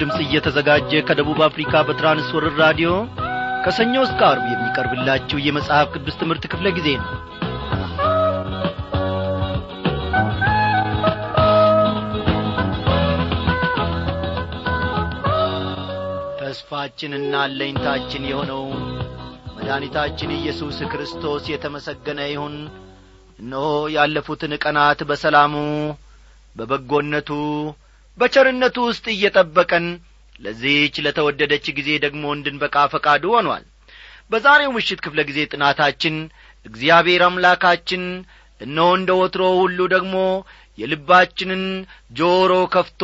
ድምፅ እየተዘጋጀ ከደቡብ አፍሪካ በትራንስወርር ራዲዮ ከሰኞ እስከ አርብ የሚቀርብላችሁ የመጽሐፍ ቅዱስ ትምህርት ክፍለ ጊዜ ነው። ተስፋችንና አለኝታችን የሆነው መድኃኒታችን ኢየሱስ ክርስቶስ የተመሰገነ ይሁን። እነሆ ያለፉትን ቀናት በሰላሙ በበጎነቱ በቸርነቱ ውስጥ እየጠበቀን ለዚህች ለተወደደች ጊዜ ደግሞ እንድንበቃ ፈቃዱ ሆኗል። በዛሬው ምሽት ክፍለ ጊዜ ጥናታችን እግዚአብሔር አምላካችን እነሆ እንደ ወትሮ ሁሉ ደግሞ የልባችንን ጆሮ ከፍቶ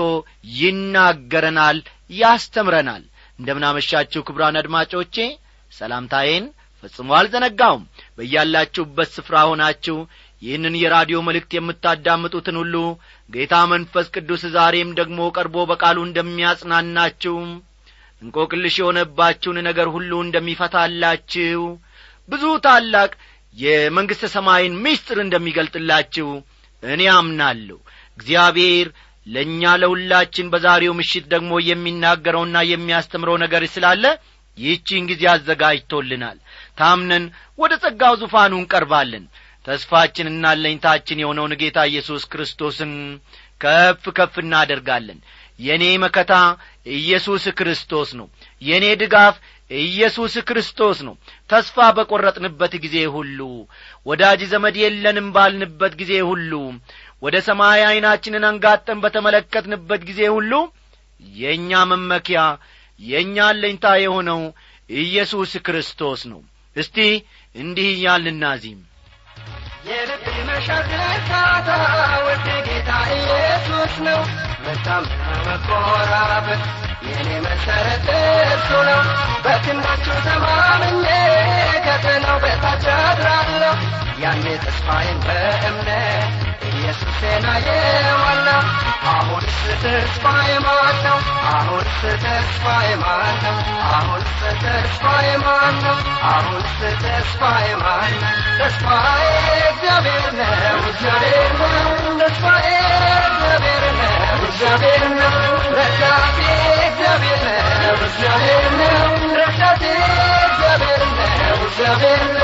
ይናገረናል ያስተምረናል። እንደምናመሻችሁ ክብራን አድማጮቼ ሰላምታዬን ፈጽሞ አልዘነጋውም። በያላችሁበት ስፍራ ሆናችሁ ይህንን የራዲዮ መልእክት የምታዳምጡትን ሁሉ ጌታ መንፈስ ቅዱስ ዛሬም ደግሞ ቀርቦ በቃሉ እንደሚያጽናናችሁ እንቆቅልሽ የሆነባችሁን ነገር ሁሉ እንደሚፈታላችሁ ብዙ ታላቅ የመንግሥተ ሰማይን ምስጢር እንደሚገልጥላችሁ እኔ አምናለሁ። እግዚአብሔር ለእኛ ለሁላችን በዛሬው ምሽት ደግሞ የሚናገረውና የሚያስተምረው ነገር ስላለ ይህቺን ጊዜ አዘጋጅቶልናል። ታምነን ወደ ጸጋው ዙፋኑ እንቀርባለን ተስፋችንና ለኝታችን የሆነውን ጌታ ኢየሱስ ክርስቶስን ከፍ ከፍ እናደርጋለን። የእኔ መከታ ኢየሱስ ክርስቶስ ነው። የእኔ ድጋፍ ኢየሱስ ክርስቶስ ነው። ተስፋ በቈረጥንበት ጊዜ ሁሉ ወዳጅ ዘመድ የለንም ባልንበት ጊዜ ሁሉ ወደ ሰማይ ዐይናችንን አንጋጠን በተመለከትንበት ጊዜ ሁሉ የእኛ መመኪያ የእኛ አለኝታ የሆነው ኢየሱስ ክርስቶስ ነው። እስቲ እንዲህ እያልናዚም የልብ መሻት እርካታ ወደ ጌታ ኢየሱስ ነው። መታመን መኮራበት የኔ መሰረት እርሱ ነው። በክንዶቹ ተማምኜ ከጥላው በታች አድራለሁ። ያኔ ተስፋዬን በእምነት ኢየሱሴን አየዋለሁ አሁንስ ተስፋዬ ነው አሁንስ ተስፋዬ ማን ነው ነው። አሁንስ ተስፋዬ ማን ነው ተስፋዬ እግዚአብሔር ነው እግዚአብሔር ነው። ተስፋዬ እግዚአብሔር ነው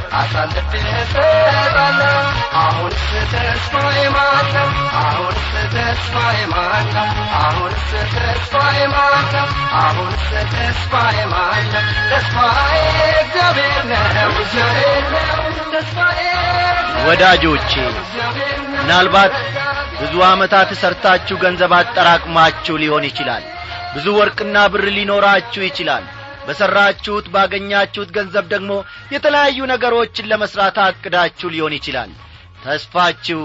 አሳልፌ ወዳጆቼ ምናልባት ብዙ ዓመታት ሰርታችሁ ገንዘብ አጠራቅማችሁ ሊሆን ይችላል። ብዙ ወርቅና ብር ሊኖራችሁ ይችላል በሠራችሁት ባገኛችሁት ገንዘብ ደግሞ የተለያዩ ነገሮችን ለመሥራት አቅዳችሁ ሊሆን ይችላል። ተስፋችሁ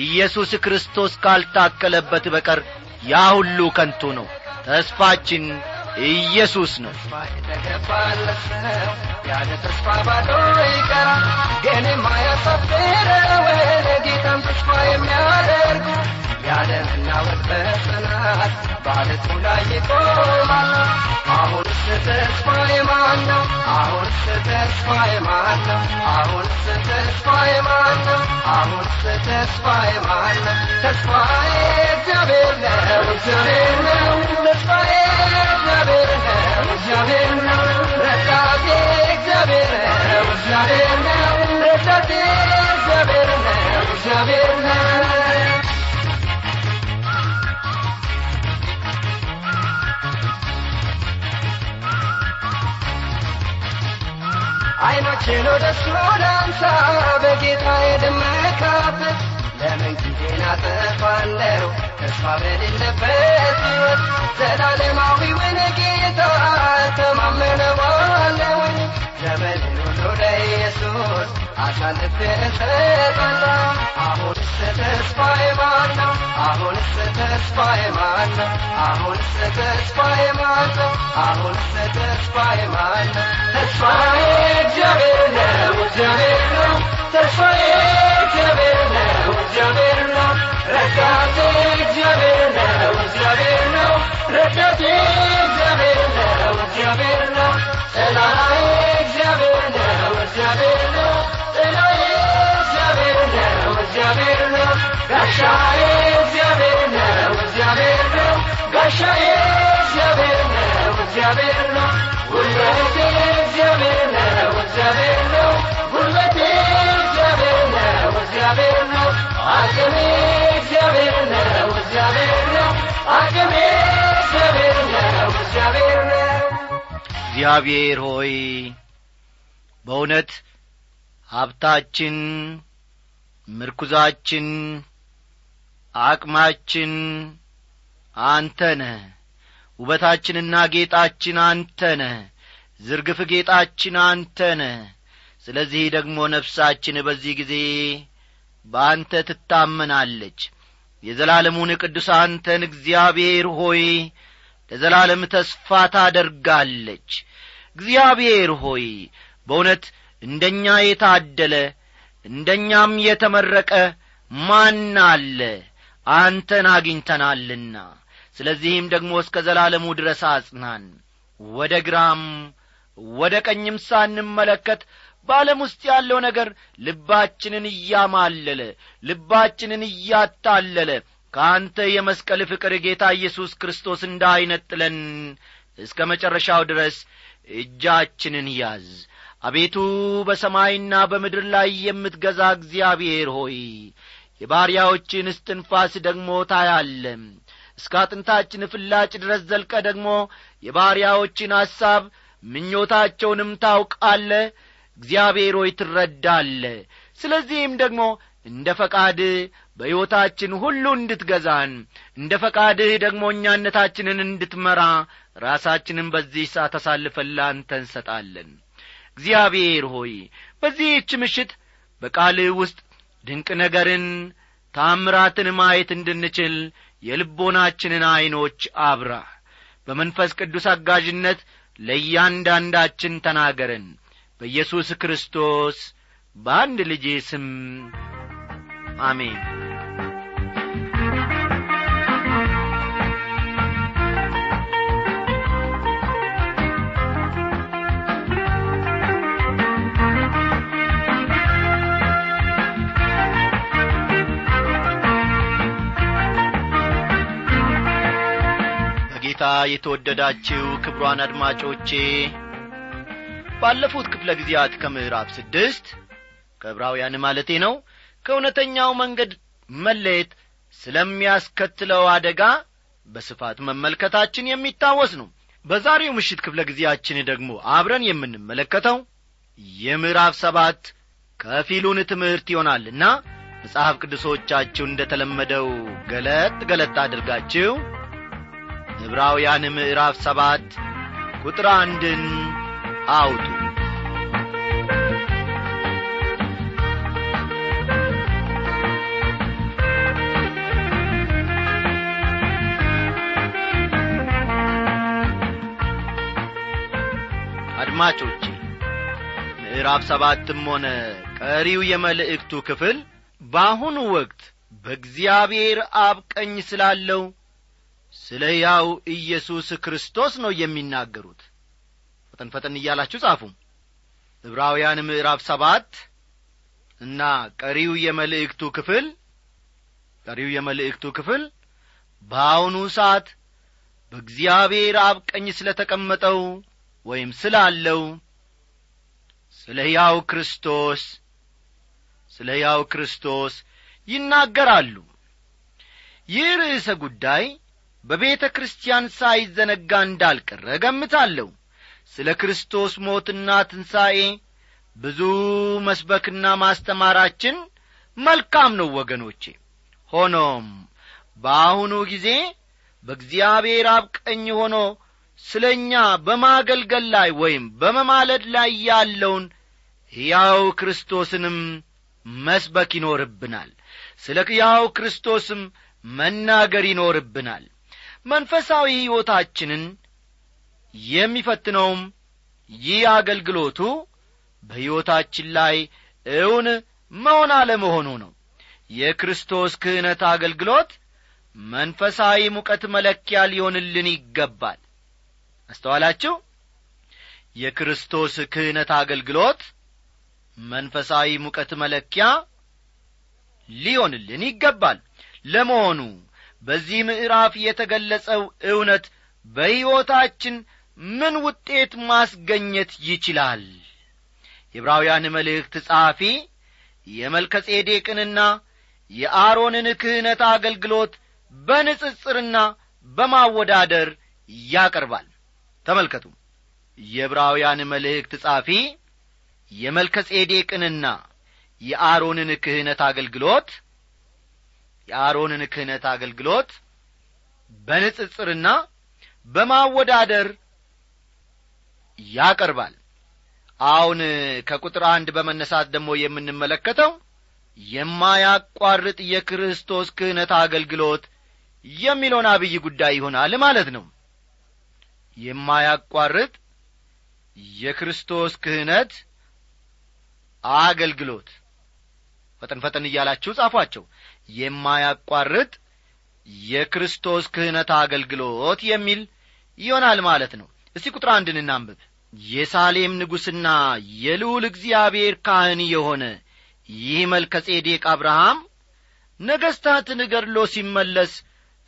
ኢየሱስ ክርስቶስ ካልታከለበት በቀር ያ ሁሉ ከንቱ ነው። ተስፋችን ኢየሱስ ነው። ያለ ተስፋ ባዶ ይቀራል ግን የማያሳፍረውን ጌታን ተስፋ የሚያደርጉ ያለ መናወጥ በጽናት ባለቱ ላይ ይቆማል። አሁንስ ተስፋ የማን ነው አሁንስ ተስፋ የማን ነው አሁንስ ተስፋ የማን ነው አሁንስ ተስፋ የማን ነው ተስፋዬ እግዚአብሔር ነው እግዚአብሔር ነው ተስፋዬ እግዚአብሔር ነው እግዚአብሔር ነው ረዳቴ እግዚአብሔር ነው እግዚአብሔር ነው ረዳቴ እግዚአብሔር ነው እግዚአብሔር ነው አይኖችን ወደ እሱ ላንሳ በጌታ የደመካበት ለምን ጊዜን አጠፋለሁ? ተስፋ በሌለበት ሕይወት ዘላለማዊውን ጌታ ተማመነዋለሁኝ ዘመንን ሁሉ ለኢየሱስ አሳልፌ እሰጣለሁ። አሁንስ ተስፋዬ እግዚአብሔር ነው እግዚአብሔር ነው ረዳቴ እግዚአብሔር ነው እግዚአብሔር ነው ረዳቴ እግዚአብሔር ነው እግዚአብሔር ነው ጥላዬ እግዚአብሔር ነው እግዚአብሔር ነው ጥላዬ እግዚአብሔር ነው እግዚአብሔር ነው ጋሻዬ እግዚአብሔር ነው እግዚአብሔር ነው ጋሻዬ እግዚአብሔር ነው እግዚአብሔር ነው ጉልበቴ እግዚአብሔር ነው እግዚአብሔር ነው ጉልበቴ እግዚአብሔር ነው እግዚአብሔር ነው አቅሜ እግዚአብሔር ሆይ በእውነት ሀብታችን ምርኩዛችን አቅማችን አንተ ነህ። ውበታችንና ጌጣችን አንተ ነህ። ዝርግፍ ጌጣችን አንተ ነህ። ስለዚህ ደግሞ ነፍሳችን በዚህ ጊዜ በአንተ ትታመናለች የዘላለሙን ቅዱስ አንተን እግዚአብሔር ሆይ ለዘላለም ተስፋ ታደርጋለች። እግዚአብሔር ሆይ በእውነት እንደኛ የታደለ እንደኛም የተመረቀ ማን አለ? አንተን አግኝተናልና። ስለዚህም ደግሞ እስከ ዘላለሙ ድረስ አጽናን። ወደ ግራም ወደ ቀኝም ሳንመለከት በዓለም ውስጥ ያለው ነገር ልባችንን እያማለለ ልባችንን እያታለለ ከአንተ የመስቀል ፍቅር ጌታ ኢየሱስ ክርስቶስ እንዳይነጥለን እስከ መጨረሻው ድረስ እጃችንን ያዝ። አቤቱ በሰማይና በምድር ላይ የምትገዛ እግዚአብሔር ሆይ የባሪያዎችን እስትንፋስ ደግሞ ታያለ እስከ አጥንታችን ፍላጭ ድረስ ዘልቀ ደግሞ የባሪያዎችን ሐሳብ ምኞታቸውንም ታውቃለ እግዚአብሔር ሆይ ትረዳለ ስለዚህም ደግሞ እንደ ፈቃድህ በሕይወታችን ሁሉ እንድትገዛን እንደ ፈቃድህ ደግሞ እኛነታችንን እንድትመራ ራሳችንን በዚህ ሰዓት አሳልፈን እንሰጣለን። እግዚአብሔር ሆይ በዚህች ምሽት በቃልህ ውስጥ ድንቅ ነገርን ታምራትን ማየት እንድንችል የልቦናችንን ዐይኖች አብራ በመንፈስ ቅዱስ አጋዥነት ለእያንዳንዳችን ተናገረን በኢየሱስ ክርስቶስ በአንድ ልጄ ስም አሜን። በጌታ የተወደዳችው ክብሯን አድማጮቼ ባለፉት ክፍለ ጊዜያት ከምዕራፍ ስድስት ከዕብራውያን ማለቴ ነው ከእውነተኛው መንገድ መለየት ስለሚያስከትለው አደጋ በስፋት መመልከታችን የሚታወስ ነው። በዛሬው ምሽት ክፍለ ጊዜያችን ደግሞ አብረን የምንመለከተው የምዕራፍ ሰባት ከፊሉን ትምህርት ይሆናልና መጽሐፍ ቅዱሶቻችሁ እንደ ተለመደው ገለጥ ገለጥ አድርጋችሁ ዕብራውያን ምዕራፍ ሰባት ቁጥር አንድን አውጡ። አድማጮቼ ምዕራፍ ሰባትም ሆነ ቀሪው የመልእክቱ ክፍል በአሁኑ ወቅት በእግዚአብሔር አብ ቀኝ ስላለው ስለ ያው ኢየሱስ ክርስቶስ ነው የሚናገሩት ፈጠን ፈጠን እያላችሁ ጻፉ። ዕብራውያን ምዕራፍ ሰባት እና ቀሪው የመልእክቱ ክፍል ቀሪው የመልእክቱ ክፍል በአሁኑ ሰዓት በእግዚአብሔር አብ ቀኝ ስለ ተቀመጠው ወይም ስላለው ስለ ሕያው ክርስቶስ ስለ ሕያው ክርስቶስ ይናገራሉ። ይህ ርዕሰ ጉዳይ በቤተ ክርስቲያን ሳይዘነጋ እንዳልቀረ ገምታለሁ ስለ ክርስቶስ ሞትና ትንሣኤ ብዙ መስበክና ማስተማራችን መልካም ነው ወገኖቼ። ሆኖም በአሁኑ ጊዜ በእግዚአብሔር አብ ቀኝ ሆኖ ስለ እኛ በማገልገል ላይ ወይም በመማለድ ላይ ያለውን ሕያው ክርስቶስንም መስበክ ይኖርብናል። ስለ ሕያው ክርስቶስም መናገር ይኖርብናል። መንፈሳዊ ሕይወታችንን የሚፈትነውም ይህ አገልግሎቱ በሕይወታችን ላይ እውን መሆን አለመሆኑ ነው። የክርስቶስ ክህነት አገልግሎት መንፈሳዊ ሙቀት መለኪያ ሊሆንልን ይገባል። አስተዋላችሁ? የክርስቶስ ክህነት አገልግሎት መንፈሳዊ ሙቀት መለኪያ ሊሆንልን ይገባል። ለመሆኑ በዚህ ምዕራፍ የተገለጸው እውነት በሕይወታችን ምን ውጤት ማስገኘት ይችላል? የዕብራውያን መልእክት ጸሐፊ የመልከጼዴቅንና የአሮንን ክህነት አገልግሎት በንጽጽርና በማወዳደር ያቀርባል። ተመልከቱ። የዕብራውያን መልእክት ጻፊ የመልከጼዴቅንና የአሮንን ክህነት አገልግሎት የአሮንን ክህነት አገልግሎት በንጽጽርና በማወዳደር ያቀርባል። አሁን ከቁጥር አንድ በመነሳት ደግሞ የምንመለከተው የማያቋርጥ የክርስቶስ ክህነት አገልግሎት የሚለውን አብይ ጉዳይ ይሆናል ማለት ነው። የማያቋርጥ የክርስቶስ ክህነት አገልግሎት። ፈጠን ፈጠን እያላችሁ ጻፏቸው። የማያቋርጥ የክርስቶስ ክህነት አገልግሎት የሚል ይሆናል ማለት ነው። እስቲ ቁጥር አንድን እናንብብ የሳሌም ንጉሥና የልዑል እግዚአብሔር ካህን የሆነ ይህ መልከጼዴቅ አብርሃም ነገሥታትን ገድሎ ሲመለስ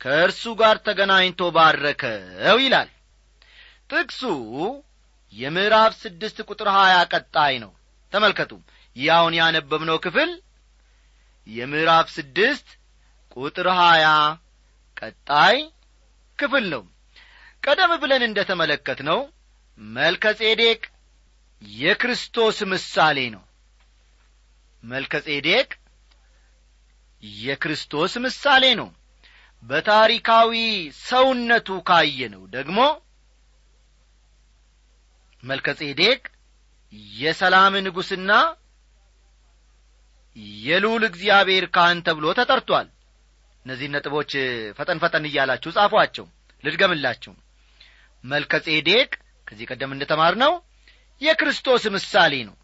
ከእርሱ ጋር ተገናኝቶ ባረከው ይላል። ጥቅሱ የምዕራፍ ስድስት ቁጥር ሀያ ቀጣይ ነው። ተመልከቱ። ያውን ያነበብነው ክፍል የምዕራፍ ስድስት ቁጥር ሀያ ቀጣይ ክፍል ነው። ቀደም ብለን እንደ ተመለከት ነው መልከጼዴቅ የክርስቶስ ምሳሌ ነው። መልከጼዴቅ የክርስቶስ ምሳሌ ነው። በታሪካዊ ሰውነቱ ካየነው ደግሞ መልከጼዴቅ የሰላም ንጉሥና የልዑል እግዚአብሔር ካህን ተብሎ ተጠርቷል። እነዚህ ነጥቦች ፈጠን ፈጠን እያላችሁ ጻፏቸው ልድገምላችሁ። መልከጼዴቅ ከዚህ ቀደም እንደተማር ነው የክርስቶስ ምሳሌ ነው።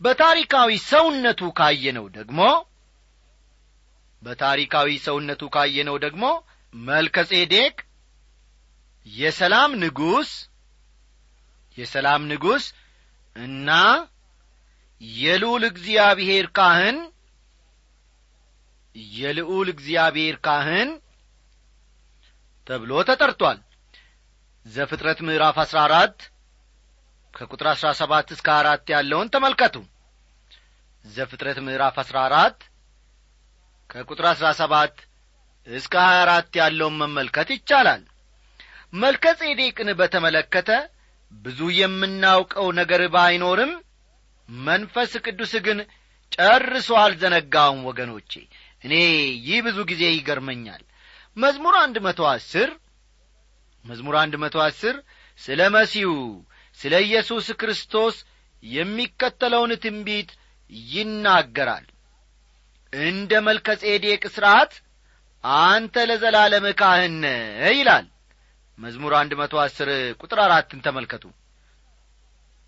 በታሪካዊ ሰውነቱ ካየነው ደግሞ በታሪካዊ ሰውነቱ ካየነው ደግሞ መልከጼዴቅ የሰላም ንጉሥ የሰላም ንጉሥ እና የልዑል እግዚአብሔር ካህን የልዑል እግዚአብሔር ካህን ተብሎ ተጠርቷል ዘፍጥረት ምዕራፍ አሥራ አራት ከቁጥር አሥራ ሰባት እስከ አራት ያለውን ተመልከቱ። ዘፍጥረት ምዕራፍ አሥራ አራት ከቁጥር አሥራ ሰባት እስከ ሀያ አራት ያለውን መመልከት ይቻላል። መልከ ጼዴቅን በተመለከተ ብዙ የምናውቀው ነገር ባይኖርም መንፈስ ቅዱስ ግን ጨርሶ አልዘነጋውም። ወገኖቼ እኔ ይህ ብዙ ጊዜ ይገርመኛል። መዝሙር አንድ መቶ አስር መዝሙር አንድ መቶ አስር ስለ መሲሁ ስለ ኢየሱስ ክርስቶስ የሚከተለውን ትንቢት ይናገራል። እንደ መልከ ጼዴቅ ሥርዓት አንተ ለዘላለም ካህን ይላል። መዝሙር አንድ መቶ አስር ቁጥር አራትን ተመልከቱ።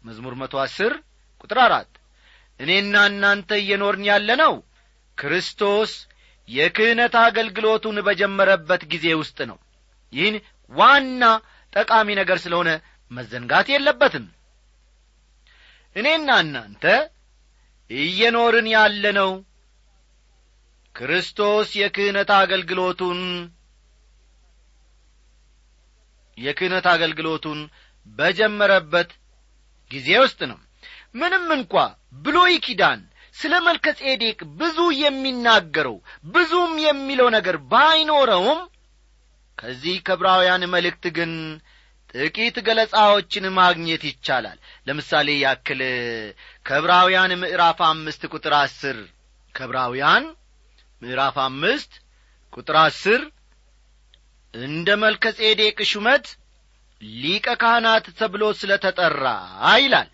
መዝሙር መቶ አስር ቁጥር አራት እኔና እናንተ እየኖርን ያለ ነው ክርስቶስ የክህነት አገልግሎቱን በጀመረበት ጊዜ ውስጥ ነው። ይህን ዋና ጠቃሚ ነገር ስለሆነ መዘንጋት የለበትም። እኔና እናንተ እየኖርን ያለነው ክርስቶስ የክህነት አገልግሎቱን የክህነት አገልግሎቱን በጀመረበት ጊዜ ውስጥ ነው። ምንም እንኳ ብሎይ ኪዳን ስለ መልከ ብዙ የሚናገረው ብዙም የሚለው ነገር ባይኖረውም ከዚህ ከብራውያን መልእክት ግን ጥቂት ገለጻዎችን ማግኘት ይቻላል። ለምሳሌ ያክል ከብራውያን ምዕራፍ አምስት ቁጥር አስር ከብራውያን ምዕራፍ አምስት ቁጥር አስር እንደ መልከ ጼዴቅ ሹመት ሊቀ ካህናት ተብሎ ስለ ተጠራ ይላል።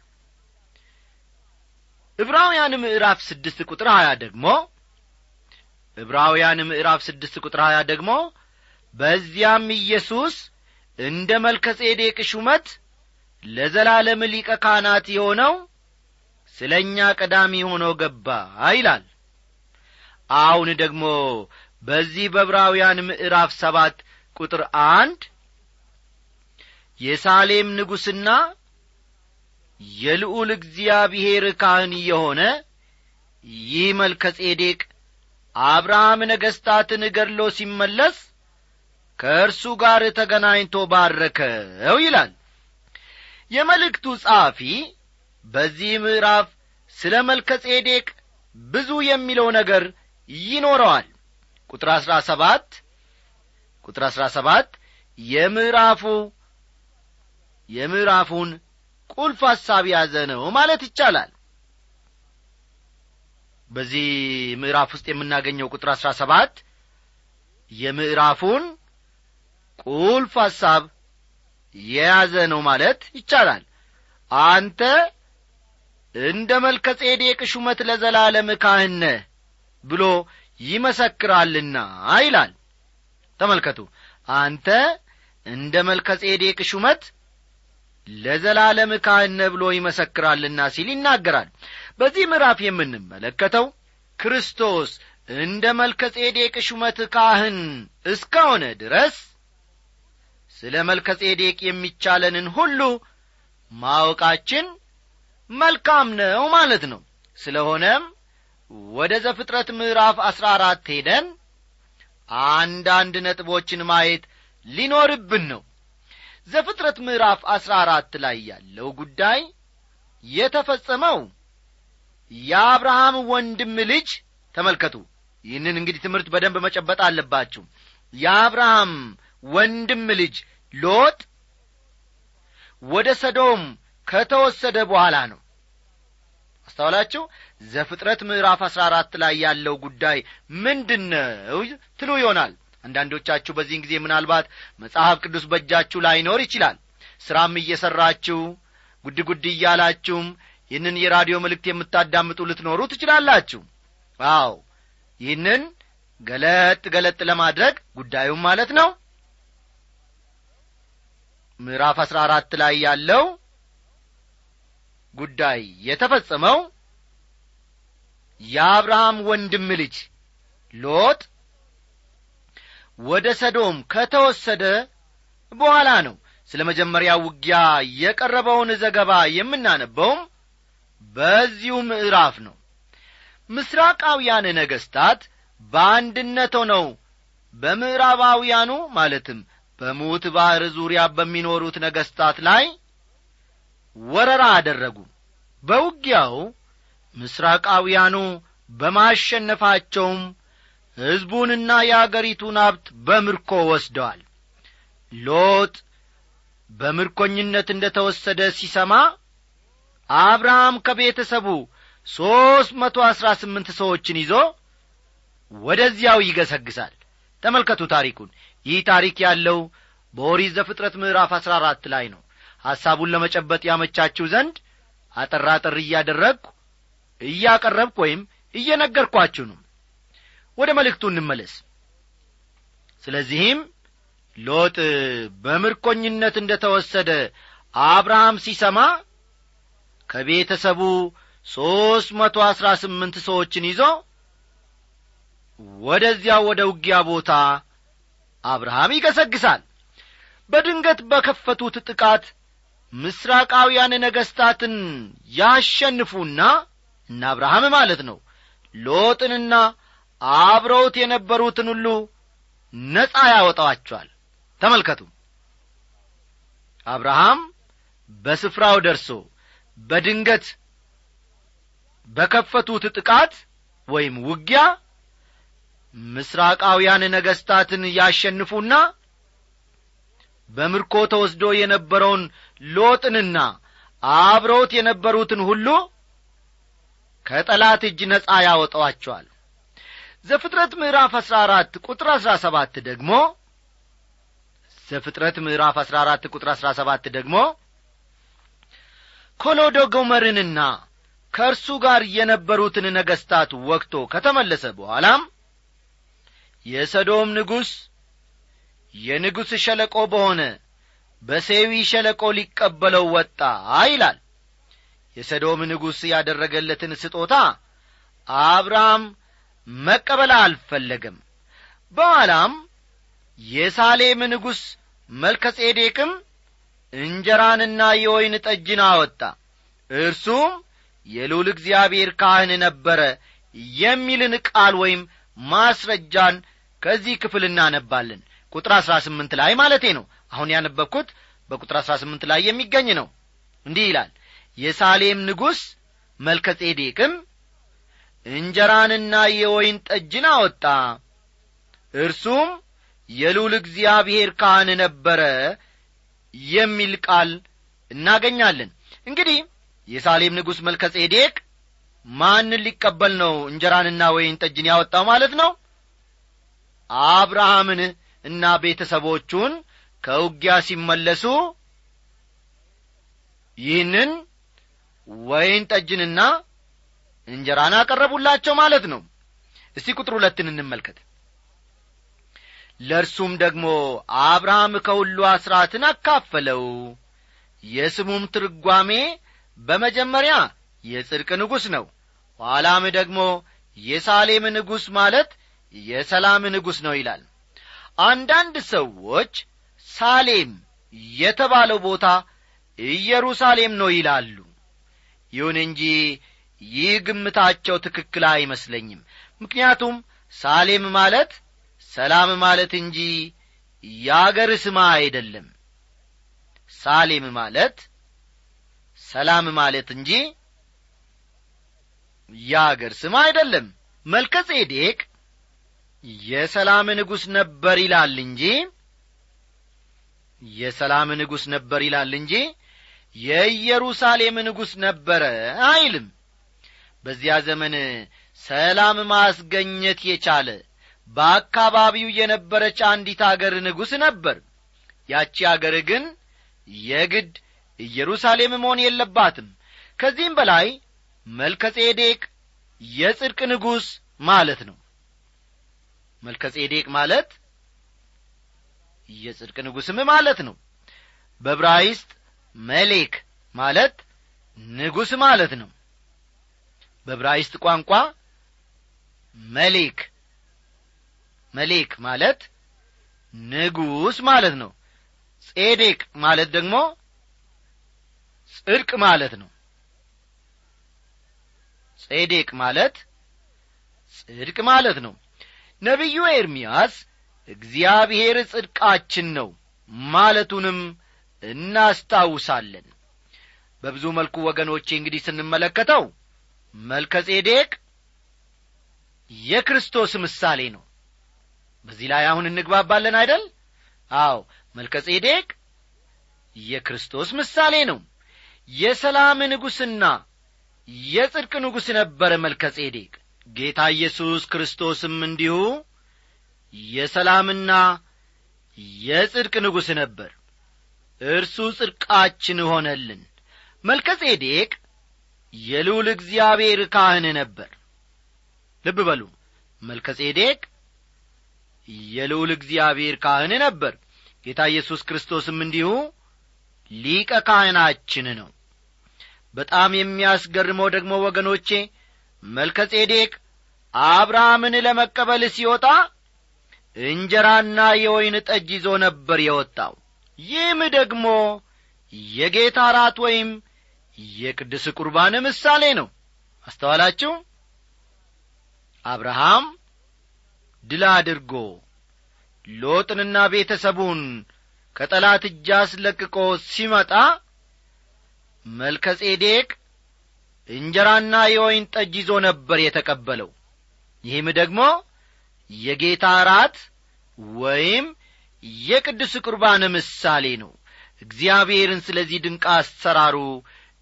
ዕብራውያን ምዕራፍ ስድስት ቁጥር ሀያ ደግሞ ዕብራውያን ምዕራፍ ስድስት ቁጥር ሀያ ደግሞ በዚያም ኢየሱስ እንደ መልከ ጼዴቅ ሹመት ለዘላለም ሊቀ ካህናት የሆነው ስለ እኛ ቀዳሚ ሆኖ ገባ ይላል። አሁን ደግሞ በዚህ በዕብራውያን ምዕራፍ ሰባት ቁጥር አንድ የሳሌም ንጉሥና የልዑል እግዚአብሔር ካህን የሆነ ይህ መልከ ጼዴቅ አብርሃም ነገሥታትን ገድሎ ሲመለስ ከእርሱ ጋር ተገናኝቶ ባረከው ይላል። የመልእክቱ ጸሐፊ በዚህ ምዕራፍ ስለ መልከ ጼዴቅ ብዙ የሚለው ነገር ይኖረዋል። ቁጥር አሥራ ሰባት ቁጥር አሥራ ሰባት የምዕራፉ የምዕራፉን ቁልፍ ሐሳብ ያዘ ነው ማለት ይቻላል። በዚህ ምዕራፍ ውስጥ የምናገኘው ቁጥር አሥራ ሰባት የምዕራፉን ቁልፍ ሐሳብ የያዘ ነው ማለት ይቻላል። አንተ እንደ መልከ ጼዴቅ ሹመት ለዘላለም ካህነ ብሎ ይመሰክራልና ይላል። ተመልከቱ። አንተ እንደ መልከ ጼዴቅ ሹመት ለዘላለም ካህነ ብሎ ይመሰክራልና ሲል ይናገራል። በዚህ ምዕራፍ የምንመለከተው ክርስቶስ እንደ መልከ ጼዴቅ ሹመት ካህን እስከሆነ ድረስ ስለ መልከ ጼዴቅ የሚቻለንን ሁሉ ማወቃችን መልካም ነው ማለት ነው። ስለሆነም ወደ ዘፍጥረት ምዕራፍ አሥራ አራት ሄደን አንዳንድ ነጥቦችን ማየት ሊኖርብን ነው። ዘፍጥረት ምዕራፍ አሥራ አራት ላይ ያለው ጉዳይ የተፈጸመው የአብርሃም ወንድም ልጅ ተመልከቱ። ይህንን እንግዲህ ትምህርት በደንብ መጨበጥ አለባችሁ። የአብርሃም ወንድም ልጅ ሎጥ ወደ ሰዶም ከተወሰደ በኋላ ነው። አስተዋላችሁ? ዘፍጥረት ምዕራፍ አሥራ አራት ላይ ያለው ጉዳይ ምንድን ነው ትሉ ይሆናል። አንዳንዶቻችሁ በዚህን ጊዜ ምናልባት መጽሐፍ ቅዱስ በእጃችሁ ላይኖር ይችላል። ሥራም እየሠራችሁ ጉድ ጉድ እያላችሁም ይህንን የራዲዮ መልእክት የምታዳምጡ ልትኖሩ ትችላላችሁ። አዎ ይህንን ገለጥ ገለጥ ለማድረግ ጉዳዩም ማለት ነው ምዕራፍ አሥራ አራት ላይ ያለው ጉዳይ የተፈጸመው የአብርሃም ወንድም ልጅ ሎጥ ወደ ሰዶም ከተወሰደ በኋላ ነው። ስለ መጀመሪያ ውጊያ የቀረበውን ዘገባ የምናነበውም በዚሁ ምዕራፍ ነው። ምስራቃውያን ነገሥታት በአንድነት ሆነው በምዕራባውያኑ ማለትም በሙት ባሕር ዙሪያ በሚኖሩት ነገሥታት ላይ ወረራ አደረጉ። በውጊያው ምስራቃውያኑ በማሸነፋቸውም ሕዝቡንና የአገሪቱን ሀብት በምርኮ ወስደዋል። ሎጥ በምርኮኝነት እንደ ተወሰደ ሲሰማ አብርሃም ከቤተሰቡ ሦስት መቶ አሥራ ስምንት ሰዎችን ይዞ ወደዚያው ይገሰግሳል። ተመልከቱ ታሪኩን ይህ ታሪክ ያለው በኦሪት ዘፍጥረት ምዕራፍ አሥራ አራት ላይ ነው። ሐሳቡን ለመጨበጥ ያመቻችሁ ዘንድ አጠር እያደረግሁ እያቀረብኩ ወይም እየነገርኳችሁ ነው። ወደ መልእክቱ እንመለስ። ስለዚህም ሎጥ በምርኮኝነት እንደ ተወሰደ አብርሃም ሲሰማ ከቤተሰቡ ሦስት መቶ አሥራ ስምንት ሰዎችን ይዞ ወደዚያው ወደ ውጊያ ቦታ አብርሃም ይገሰግሳል። በድንገት በከፈቱት ጥቃት ምስራቃውያን ነገሥታትን ያሸንፉና እና አብርሃም ማለት ነው ሎጥንና አብረውት የነበሩትን ሁሉ ነጻ ያወጣዋቸዋል ተመልከቱ። አብርሃም በስፍራው ደርሶ በድንገት በከፈቱት ጥቃት ወይም ውጊያ ምስራቃውያን ነገሥታትን ያሸንፉና በምርኮ ተወስዶ የነበረውን ሎጥንና አብረውት የነበሩትን ሁሉ ከጠላት እጅ ነጻ ያወጣዋቸዋል። ዘፍጥረት ምዕራፍ አሥራ አራት ቁጥር አሥራ ሰባት ደግሞ ዘፍጥረት ምዕራፍ አሥራ አራት ቁጥር አሥራ ሰባት ደግሞ ኮሎዶ ጎመርንና ከእርሱ ጋር የነበሩትን ነገሥታት ወቅቶ ከተመለሰ በኋላም የሰዶም ንጉሥ የንጉሥ ሸለቆ በሆነ በሴዊ ሸለቆ ሊቀበለው ወጣ ይላል። የሰዶም ንጉሥ ያደረገለትን ስጦታ አብርሃም መቀበል አልፈለገም። በኋላም የሳሌም ንጉሥ መልከጼዴቅም እንጀራንና የወይን ጠጅን አወጣ። እርሱም የልዑል እግዚአብሔር ካህን ነበረ የሚልን ቃል ወይም ማስረጃን ከዚህ ክፍል እናነባለን። ቁጥር አሥራ ስምንት ላይ ማለቴ ነው። አሁን ያነበብኩት በቁጥር አሥራ ስምንት ላይ የሚገኝ ነው። እንዲህ ይላል። የሳሌም ንጉሥ መልከጼዴቅም እንጀራንና የወይን ጠጅን አወጣ። እርሱም የልዑል እግዚአብሔር ካህን ነበረ የሚል ቃል እናገኛለን። እንግዲህ የሳሌም ንጉሥ መልከጼዴቅ ማንን ሊቀበል ነው እንጀራንና ወይን ጠጅን ያወጣው ማለት ነው አብርሃምን እና ቤተሰቦቹን ከውጊያ ሲመለሱ ይህንን ወይን ጠጅንና እንጀራን አቀረቡላቸው ማለት ነው። እስቲ ቁጥር ሁለትን እንመልከት። ለእርሱም ደግሞ አብርሃም ከሁሉ አስራትን አካፈለው። የስሙም ትርጓሜ በመጀመሪያ የጽድቅ ንጉሥ ነው። ኋላም ደግሞ የሳሌም ንጉሥ ማለት የሰላም ንጉሥ ነው ይላል። አንዳንድ ሰዎች ሳሌም የተባለው ቦታ ኢየሩሳሌም ነው ይላሉ። ይሁን እንጂ ይህ ግምታቸው ትክክል አይመስለኝም። ምክንያቱም ሳሌም ማለት ሰላም ማለት እንጂ የአገር ስማ አይደለም። ሳሌም ማለት ሰላም ማለት እንጂ የአገር ስም አይደለም። መልከ ጼዴቅ የሰላም ንጉሥ ነበር ይላል እንጂ የሰላም ንጉሥ ነበር ይላል እንጂ የኢየሩሳሌም ንጉሥ ነበረ አይልም። በዚያ ዘመን ሰላም ማስገኘት የቻለ በአካባቢው የነበረች አንዲት አገር ንጉሥ ነበር። ያቺ አገር ግን የግድ ኢየሩሳሌም መሆን የለባትም። ከዚህም በላይ መልከጼዴቅ የጽድቅ ንጉሥ ማለት ነው መልከጼዴቅ ማለት የጽድቅ ንጉሥም ማለት ነው። በብራይስጥ መሌክ ማለት ንጉሥ ማለት ነው። በብራይስጥ ቋንቋ መሌክ መሌክ ማለት ንጉሥ ማለት ነው። ጼዴቅ ማለት ደግሞ ጽድቅ ማለት ነው። ጼዴቅ ማለት ጽድቅ ማለት ነው ነቢዩ ኤርምያስ እግዚአብሔር ጽድቃችን ነው ማለቱንም እናስታውሳለን። በብዙ መልኩ ወገኖቼ እንግዲህ ስንመለከተው መልከ ጼዴቅ የክርስቶስ ምሳሌ ነው። በዚህ ላይ አሁን እንግባባለን አይደል? አዎ መልከ ጼዴቅ የክርስቶስ ምሳሌ ነው። የሰላም ንጉሥና የጽድቅ ንጉሥ ነበረ መልከ ጼዴቅ ጌታ ኢየሱስ ክርስቶስም እንዲሁ የሰላምና የጽድቅ ንጉሥ ነበር። እርሱ ጽድቃችን ሆነልን። መልከ ጼዴቅ የልዑል እግዚአብሔር ካህን ነበር። ልብ በሉ። መልከ ጼዴቅ የልዑል እግዚአብሔር ካህን ነበር። ጌታ ኢየሱስ ክርስቶስም እንዲሁ ሊቀ ካህናችን ነው። በጣም የሚያስገርመው ደግሞ ወገኖቼ መልከ ጼዴቅ አብርሃምን ለመቀበል ሲወጣ እንጀራና የወይን ጠጅ ይዞ ነበር የወጣው። ይህም ደግሞ የጌታ ራት ወይም የቅዱስ ቁርባን ምሳሌ ነው። አስተዋላችሁ? አብርሃም ድል አድርጎ ሎጥንና ቤተሰቡን ከጠላት እጅ አስለቅቆ ሲመጣ መልከ ጼዴቅ እንጀራና የወይን ጠጅ ይዞ ነበር የተቀበለው። ይህም ደግሞ የጌታ ራት ወይም የቅዱስ ቁርባን ምሳሌ ነው። እግዚአብሔርን ስለዚህ ድንቅ አሰራሩ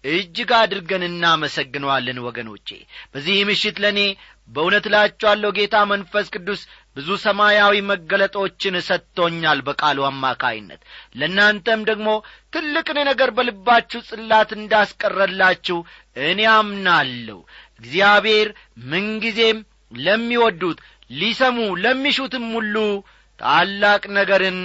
እጅግ አድርገን እናመሰግነዋለን ወገኖቼ። በዚህ ምሽት ለእኔ በእውነት እላችኋለሁ ጌታ መንፈስ ቅዱስ ብዙ ሰማያዊ መገለጦችን ሰጥቶኛል በቃሉ አማካይነት። ለእናንተም ደግሞ ትልቅን ነገር በልባችሁ ጽላት እንዳስቀረላችሁ እኔ አምናለሁ። እግዚአብሔር ምንጊዜም ለሚወዱት ሊሰሙ ለሚሹትም ሁሉ ታላቅ ነገርን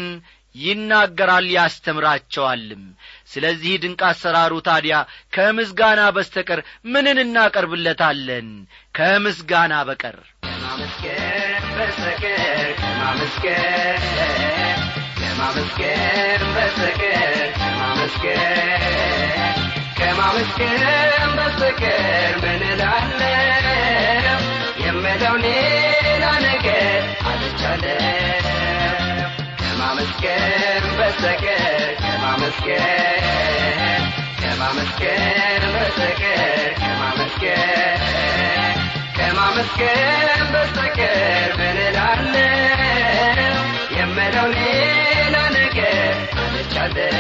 ይናገራል ያስተምራቸዋልም። ስለዚህ ድንቅ አሰራሩ ታዲያ ከምስጋና በስተቀር ምንን እናቀርብለታለን? ከምስጋና በቀር ከማመስገን በስተቀር ከማመስገን በስተቀር ከማመስገን ከማመስገን በስተቀር ምን እላለሁ የምለው ሌላ ነገር አልቻለም ከማመስገን በስተቀር ምን እላለሁ? የምለው ሌላ ነገር አልቻለም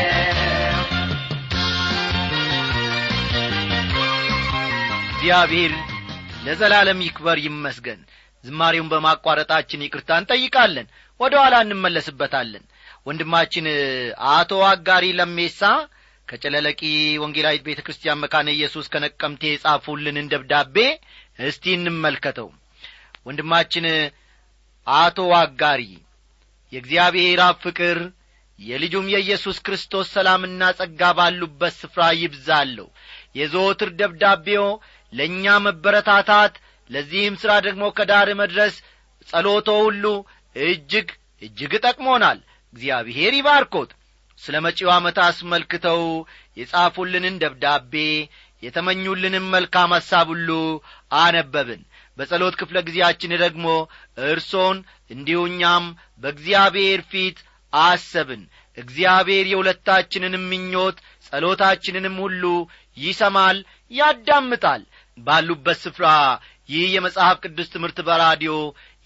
እግዚአብሔር ለዘላለም ይክበር ይመስገን። ዝማሬውን በማቋረጣችን ይቅርታ እንጠይቃለን። ወደ ኋላ እንመለስበታለን። ወንድማችን አቶ አጋሪ ለሜሳ ከጨለለቂ ወንጌላዊት ቤተ ክርስቲያን መካነ ኢየሱስ ከነቀምቴ የጻፉልንን ደብዳቤ እስቲ እንመልከተው። ወንድማችን አቶ አጋሪ የእግዚአብሔር አብ ፍቅር የልጁም የኢየሱስ ክርስቶስ ሰላምና ጸጋ ባሉበት ስፍራ ይብዛለሁ። የዘወትር ደብዳቤው ለእኛ መበረታታት ለዚህም ሥራ ደግሞ ከዳር መድረስ ጸሎቶ ሁሉ እጅግ እጅግ ጠቅሞናል። እግዚአብሔር ይባርኮት። ስለ መጪው ዓመት አስመልክተው የጻፉልንን ደብዳቤ የተመኙልንም መልካም ሐሳብ ሁሉ አነበብን። በጸሎት ክፍለ ጊዜያችን ደግሞ እርሶን እንዲሁ እኛም በእግዚአብሔር ፊት አሰብን። እግዚአብሔር የሁለታችንንም ምኞት ጸሎታችንንም ሁሉ ይሰማል ያዳምጣል። ባሉበት ስፍራ ይህ የመጽሐፍ ቅዱስ ትምህርት በራዲዮ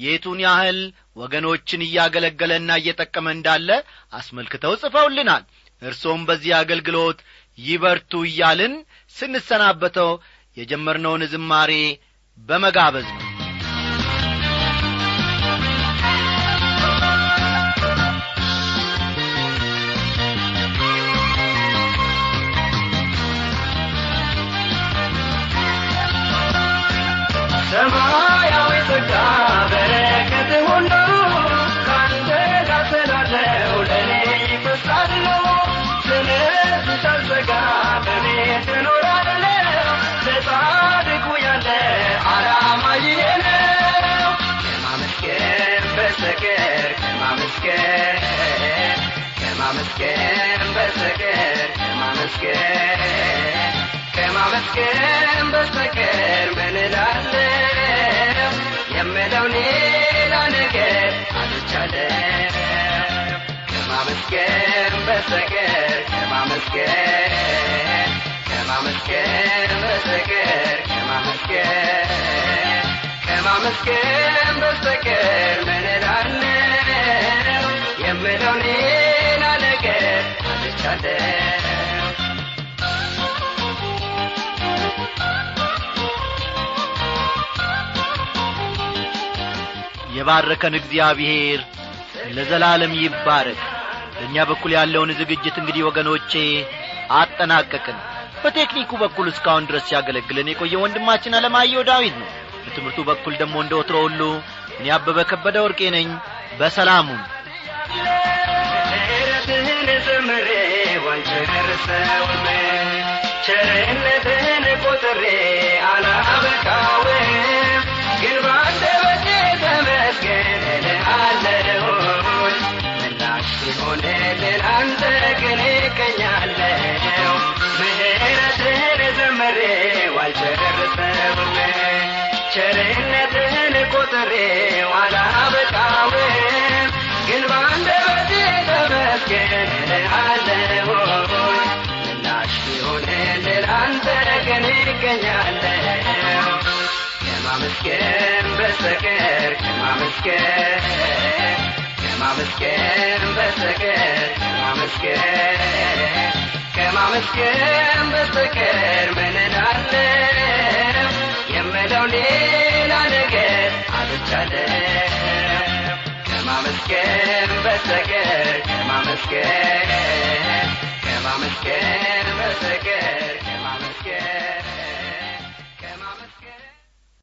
የቱን ያህል ወገኖችን እያገለገለና እየጠቀመ እንዳለ አስመልክተው ጽፈውልናል። እርሶም በዚህ አገልግሎት ይበርቱ እያልን ስንሰናበተው የጀመርነውን ዝማሬ በመጋበዝ ነው ከማመስገን በስተቀር ምን እላለሁ የምለው ሌላ ነገር አልቻለም። ከማመስገን በስተቀር ከማመስገን ከማመስገን በስተቀር ከማመስገን ከማመስገን በስተቀር ምን እላለሁ? የምለው ሌላ ነገር አልቻለም የባረከን እግዚአብሔር ለዘላለም ይባረክ። በእኛ በኩል ያለውን ዝግጅት እንግዲህ ወገኖቼ አጠናቀቅን። በቴክኒኩ በኩል እስካሁን ድረስ ሲያገለግለን የቆየ ወንድማችን አለማየሁ ዳዊት ነው። በትምህርቱ በኩል ደግሞ እንደ ወትሮ ሁሉ እኔ አበበ ከበደ ወርቄ ነኝ። ዋልጨርሰውም ቸርነትህን ቆጥሬ አላበቃውም ግን እገኛለሁ ከማመስገን በስተቀር ከማመስገን ከማመስገን በስተቀር ከማመስገን የምለው ሌላ ነገር አልቻለም ከማመስገን በስተቀር ከማመስገን ከማመስገን በስተቀር